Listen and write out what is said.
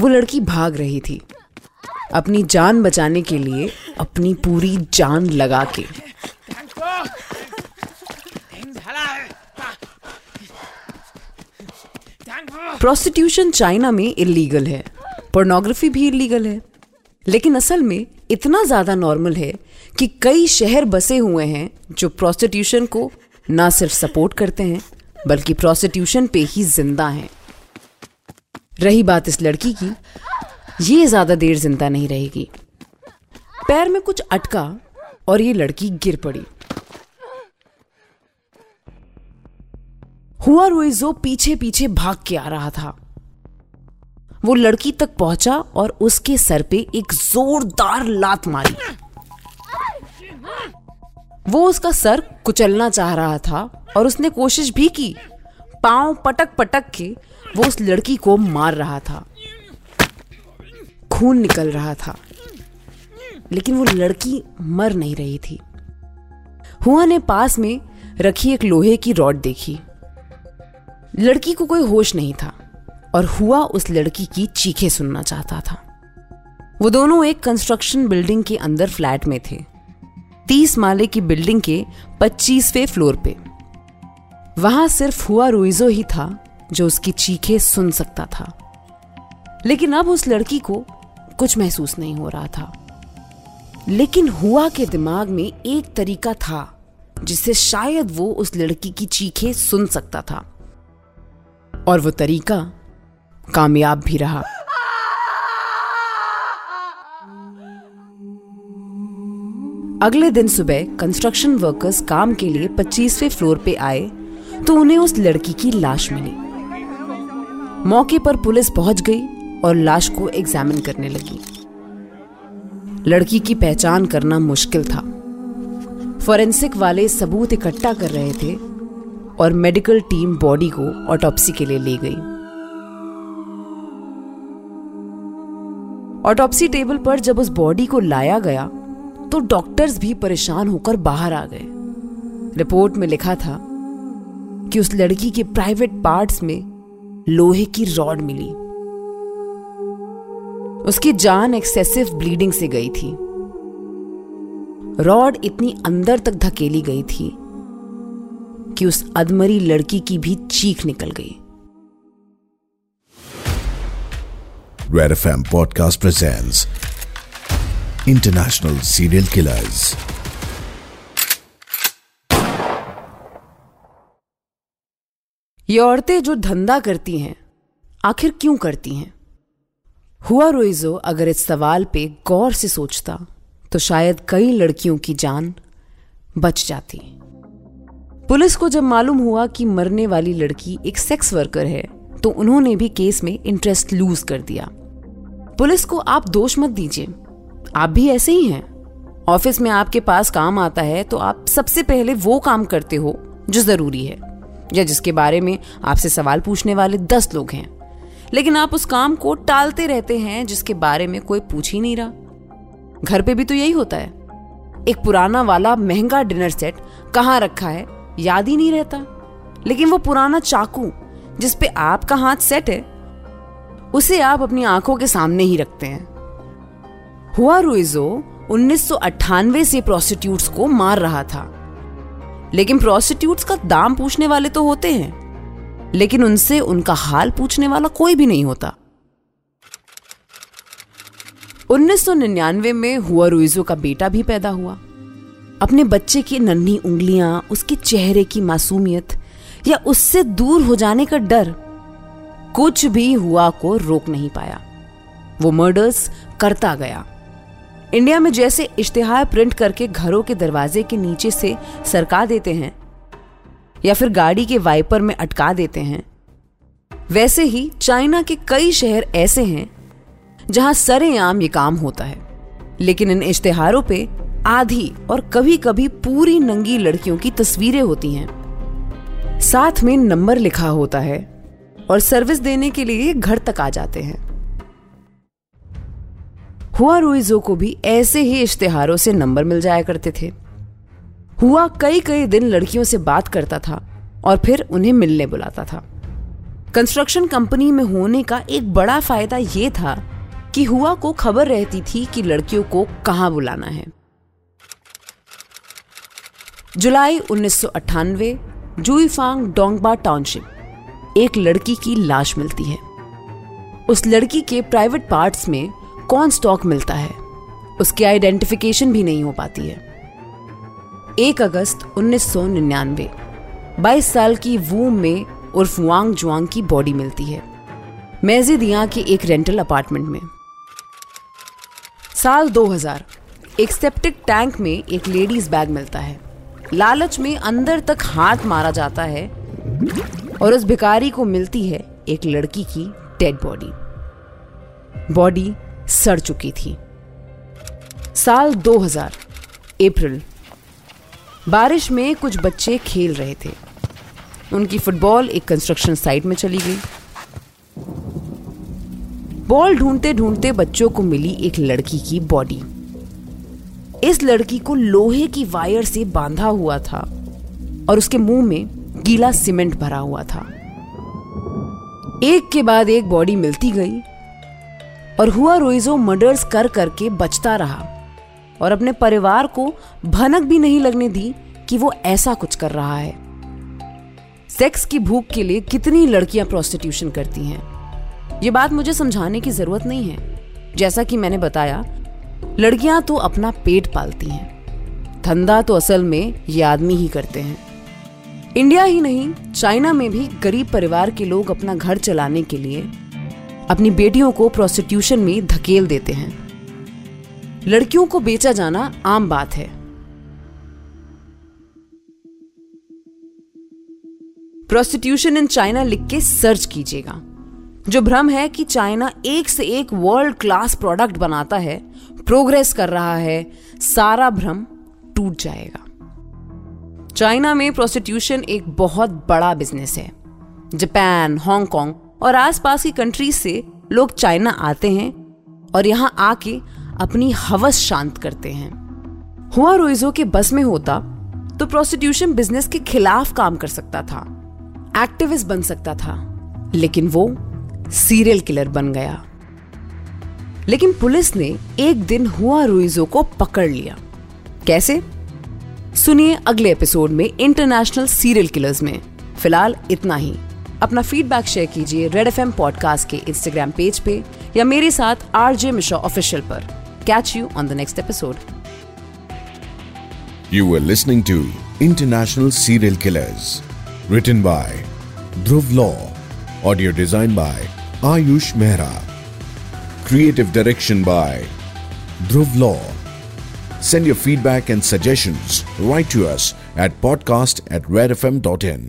वो लड़की भाग रही थी। अपनी जान बचाने के लिए अपनी पूरी जान लगा के। प्रोस्टिट्यूशन चाइना में इलीगल है। पोर्नोग्राफी भी इलीगल है। लेकिन असल में इतना ज़्यादा नॉर्मल है कि कई शहर बसे हुए हैं जो प्रोस्टिट्यूशन को ना सिर्फ़ सपोर्ट करते हैं, बल्कि प्रोस्टिट्यूशन पे ही ज़िंदा हैं। रही बात इस लड़की की। ये ज़्यादा देर ज़िंदा नहीं रहेगी। पैर में कुछ अटका और ये लड़की गिर पड़ी। हुआ रोइजो पीछे पीछे भाग के आ रहा था। वो लड़की तक पहुँचा और उसके सर पे एक जोरदार लात मारी। वो उसका सर कुचलना चाह रहा था और उसने कोशिश भी की, पाँव पटक पटक के वो उस लड़की को मार रहा था। खून निकल रहा था। लेकिन वो लड़की मर नहीं रही थी। हुआ ने पास में रखी एक लोहे की रॉड देखी। लड़की को कोई होश नहीं था और हुआ उस लड़की की चीखें सुनना चाहता था। वो दोनों एक कंस्ट्रक्शन बिल्डिंग के अंदर फ्लैट में थे। तीस माले की बिल्डिंग के पच्चीसवें फ्लोर पे। वहाँ सिर्फ़ हुआ रुइजो ही था। जो उसकी चीखें सुन सकता था। लेकिन अब उस लड़की को कुछ महसूस नहीं हो रहा था। लेकिन हुआ के दिमाग में एक तरीका था, जिससे शायद वो उस लड़की की चीखें सुन सकता था। और वो तरीका कामयाब भी रहा। अगले दिन सुबह कंस्ट्रक्शन वर्कर्स काम के लिए 25वें फ्लोर पे आए तो उन्हें उस लड़की की लाश मिली। मौके पर पुलिस पहुँच गई और लाश को एग्जामिन करने लगी। लड़की की पहचान करना मुश्किल था। फॉरेंसिक वाले सबूत इकट्ठा कर रहे थे और मेडिकल टीम बॉडी को ऑटोप्सी के लिए ले गई। ऑटोप्सी टेबल पर जब उस बॉडी को लाया गया तो डॉक्टर्स भी परेशान होकर बाहर आ गए। रिपोर्ट में लिखा था कि उस लड़की के प्राइवेट पार्ट्स में लोहे की रॉड मिली। उसकी जान एक्सेसिव ब्लीडिंग से गई थी। रॉड इतनी अंदर तक धकेली गई थी कि उस अदमरी लड़की की भी चीख निकल गई। Red FM podcast presents International Serial Killers. ये औरतें जो धंधा करती हैं, आखिर क्यों करती हैं? हुआ रोइजो, अगर इस सवाल पे गौर से सोचता तो शायद कई लड़कियों की जान बच जाती। पुलिस को जब मालूम हुआ कि मरने वाली लड़की एक सेक्स वर्कर है तो उन्होंने भी केस में इंटरेस्ट लूज कर दिया। पुलिस को आप दोष मत दीजिए। आप भी ऐसे ही हैं। ऑफ़िस में आपके पास काम आता है तो आप सबसे पहले वो काम करते हो जो ज़रूरी है। या जिसके बारे में आपसे सवाल पूछने वाले दस लोग हैं। लेकिन आप उस काम को टालते रहते हैं जिसके बारे में कोई पूछ ही नहीं रहा। घर पे भी तो यही होता है। एक पुराना वाला महँगा डिनर सेट कहाँ रखा है, याद ही नहीं रहता। लेकिन वो पुराना चाकू, जिस पे आपका हाथ सेट है, उसे आप अपनी आँखों के सामने ही रखते हैं। हुआ रुइजो उन्नीस से प्रोस्टिट्यूट्स को मार रहा था। लेकिन प्रोस्टिट्यूट्स का दाम पूछने वाले तो होते हैं। लेकिन उनसे उनका हाल पूछने वाला कोई भी नहीं होता। 1999 में हुआ रुइजो का बेटा भी पैदा हुआ। अपने बच्चे की नन्ही उंगलियाँ, उसके चेहरे की मासूमियत या उससे दूर हो जाने का डर कुछ भी हुआ को रोक नहीं पाया। वो मर्डर्स करता गया। इंडिया में जैसे इश्तेहार प्रिंट करके घरों के दरवाजे के नीचे से सरका देते हैं, या फिर गाड़ी के वाइपर में अटका देते हैं। वैसे ही चाइना के कई शहर ऐसे हैं जहाँ सरेआम ये काम होता है। लेकिन इन इश्तेहारों पे आधी और कभी कभी पूरी नंगी लड़कियों की तस्वीरें होती हैं। साथ में नंबर लिखा होता है और सर्विस देने के लिए घर तक आ जाते हैं। हुआ रुइजो को भी ऐसे ही इश्तेहारों से नंबर मिल जाया करते थे। हुआ कई कई दिन लड़कियों से बात करता था और फिर उन्हें मिलने बुलाता था। कंस्ट्रक्शन कंपनी में होने का एक बड़ा फ़ायदा यह था कि हुआ को खबर रहती थी कि लड़कियों को कहाँ बुलाना है। जुलाई उन्नीस सौ जुईफांग डोंगबा टाउनशिप, एक लड़की की लाश मिलती है। उस लड़की के प्राइवेट पार्ट्स में कौन स्टॉक मिलता है? उसकी आइडेंटिफिकेशन भी नहीं हो पाती है। एक अगस्त 1999 22 साल की वूम में उर्फ़ वांग जुआंग की बॉडी मिलती है। मेजिदिया के एक रेंटल अपार्टमेंट में। साल 2000 एक सेप्टिक टैंक में एक लेडीज़ बैग मिलता है। लालच में अंदर तक हाथ मारा जाता है और उस भिकारी को मिलती है एक लड़की की डेड बॉडी बॉडी सड़ चुकी थी। साल 2000 अप्रैल। बारिश में कुछ बच्चे खेल रहे थे। उनकी फुटबॉल एक कंस्ट्रक्शन साइट में चली गई। बॉल ढूंढते ढूंढते बच्चों को मिली एक लड़की की बॉडी इस लड़की को लोहे की वायर से बांधा हुआ था और उसके मुँह में गीला सीमेंट भरा हुआ था। एक के बाद एक बॉडी मिलती गई। और हुआ रोइजो मर्डर्स कर करके बचता रहा। और अपने परिवार को भनक भी नहीं लगने दी कि वो ऐसा कुछ कर रहा है। सेक्स की भूख के लिए कितनी लड़कियाँ प्रोस्टिट्यूशन करती हैं? ये बात मुझे समझाने की ज़रूरत नहीं है। जैसा कि मैंने बताया, लड़कियाँ तो अपना पेट पालती हैं। धंधा तो असल में ये आदमी ही करते हैं। इंडिया ही नहीं, चाइना में भी गरीब परिवार के लोग अपना घर चलाने के लिए अपनी बेटियों को प्रोस्टिट्यूशन में धकेल देते हैं। लड़कियों को बेचा जाना आम बात है। प्रोस्टिट्यूशन इन चाइना लिख के सर्च कीजिएगा। जो भ्रम है कि चाइना एक से एक वर्ल्ड क्लास प्रोडक्ट बनाता है प्रोग्रेस कर रहा है, सारा भ्रम टूट जाएगा। चाइना में प्रोस्टिट्यूशन एक बहुत बड़ा बिज़नेस है। जापान हांगकांग और आसपास की कंट्रीज़ से लोग चाइना आते हैं और यहाँ आके अपनी हवस शांत करते हैं। हुआ रोइजो के बस में होता तो प्रोस्टिट्यूशन बिज़नेस के खिलाफ काम कर सकता था एक्टिविस्ट बन सकता था, लेकिन वो सीरियल किलर बन गया। लेकिन पुलिस ने एक दिन हुआ रुइजो को पकड़ लिया। कैसे? सुनिए अगले एपिसोड में इंटरनेशनल सीरियल किलर्स में। फ़िलहाल इतना ही। अपना फीडबैक शेयर कीजिए रेड एफ पॉडकास्ट के इंस्टाग्राम पेज पे या मेरे साथ आरजे मिश्रा ऑफिशियल पर catch you on the next episode You were listening to International Serial Killers, written by Dhruv Law, audio designed by Ayush Mehra. Creative direction by Dhruv Law. Send your feedback and suggestions right to us at podcast at redfm.in.